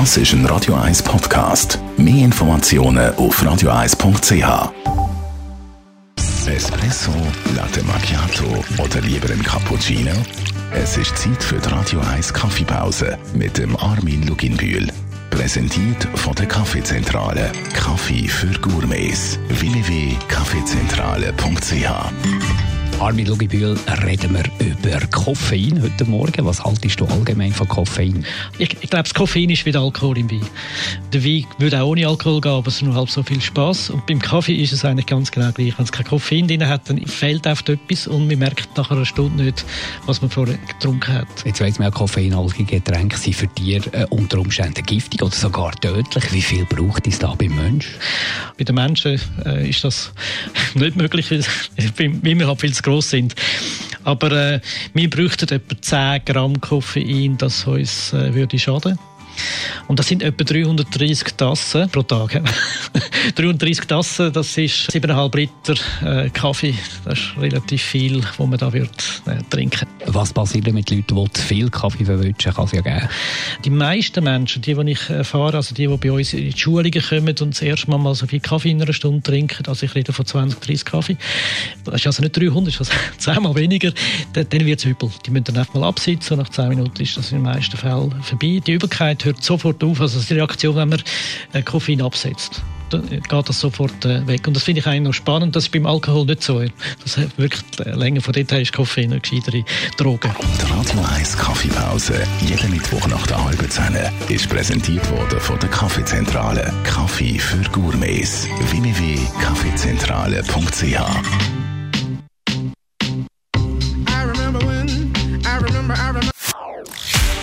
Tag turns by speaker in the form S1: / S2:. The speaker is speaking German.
S1: Das ist ein Radio 1 Podcast. Mehr Informationen auf radio1.ch. Espresso, Latte Macchiato oder lieber ein Cappuccino? Es ist Zeit für die Radio 1 Kaffeepause mit dem Armin Luginbühl. Präsentiert von der Kaffeezentrale. Kaffee für Gourmets. www.kaffeezentrale.ch
S2: Armin Lugibühl, reden wir über Koffein heute Morgen. Was haltest du allgemein von Koffein?
S3: Ich, ich glaube, das Koffein ist wie der Alkohol im Wein. Der Wein würde auch ohne Alkohol gehen, aber es ist nur halb so viel Spaß. Und beim Kaffee ist es eigentlich ganz genau gleich. Wenn es kein Koffein drin hat, dann fehlt oft etwas und man merkt nach einer Stunde nicht, was man vorher getrunken hat.
S2: Jetzt weiss man ja, koffeinhaltige Getränke sind für Tiere äh, unter Umständen giftig oder sogar tödlich. Wie viel braucht es da beim Menschen?
S3: Bei den Menschen äh, ist das nicht möglich, weil, weil wir viel zu gross sind. Aber äh, wir bräuchten etwa 10 Gramm Koffein, das uns äh, würde schaden und das sind etwa 330 Tassen pro Tag. 330 Tassen, das ist 7,5 Liter äh, Kaffee. Das ist relativ viel, was man da wird, äh, trinken
S2: Was passiert mit Leuten, die zu viel Kaffee verwünschen? Kann es ja geben.
S3: Die meisten Menschen, die, die ich erfahre, also die, die bei uns in die Schulungen kommen und das erste Mal, mal so viel Kaffee in einer Stunde trinken, also ich rede von 20, 30 Kaffee, das ist also nicht 300, das ist also zehnmal weniger, dann, dann wird es übel. Die müssen dann einfach mal absitzen und nach 10 Minuten ist das in den meisten Fällen vorbei. Die Übelkeit hört sofort auf, also die Reaktion, wenn man äh, Koffein absetzt dann geht das sofort äh, weg. Und das finde ich eigentlich noch spannend. Das ist beim Alkohol nicht so. Das hat wirklich länger von dort her ist Koffein eine gescheitere Droge.
S1: Die Radio 1 Kaffeepause, jeden Mittwoch nach der halben Zehn, ist präsentiert worden von der Kaffeezentrale. Kaffee für Gourmets. www.kaffeezentrale.ch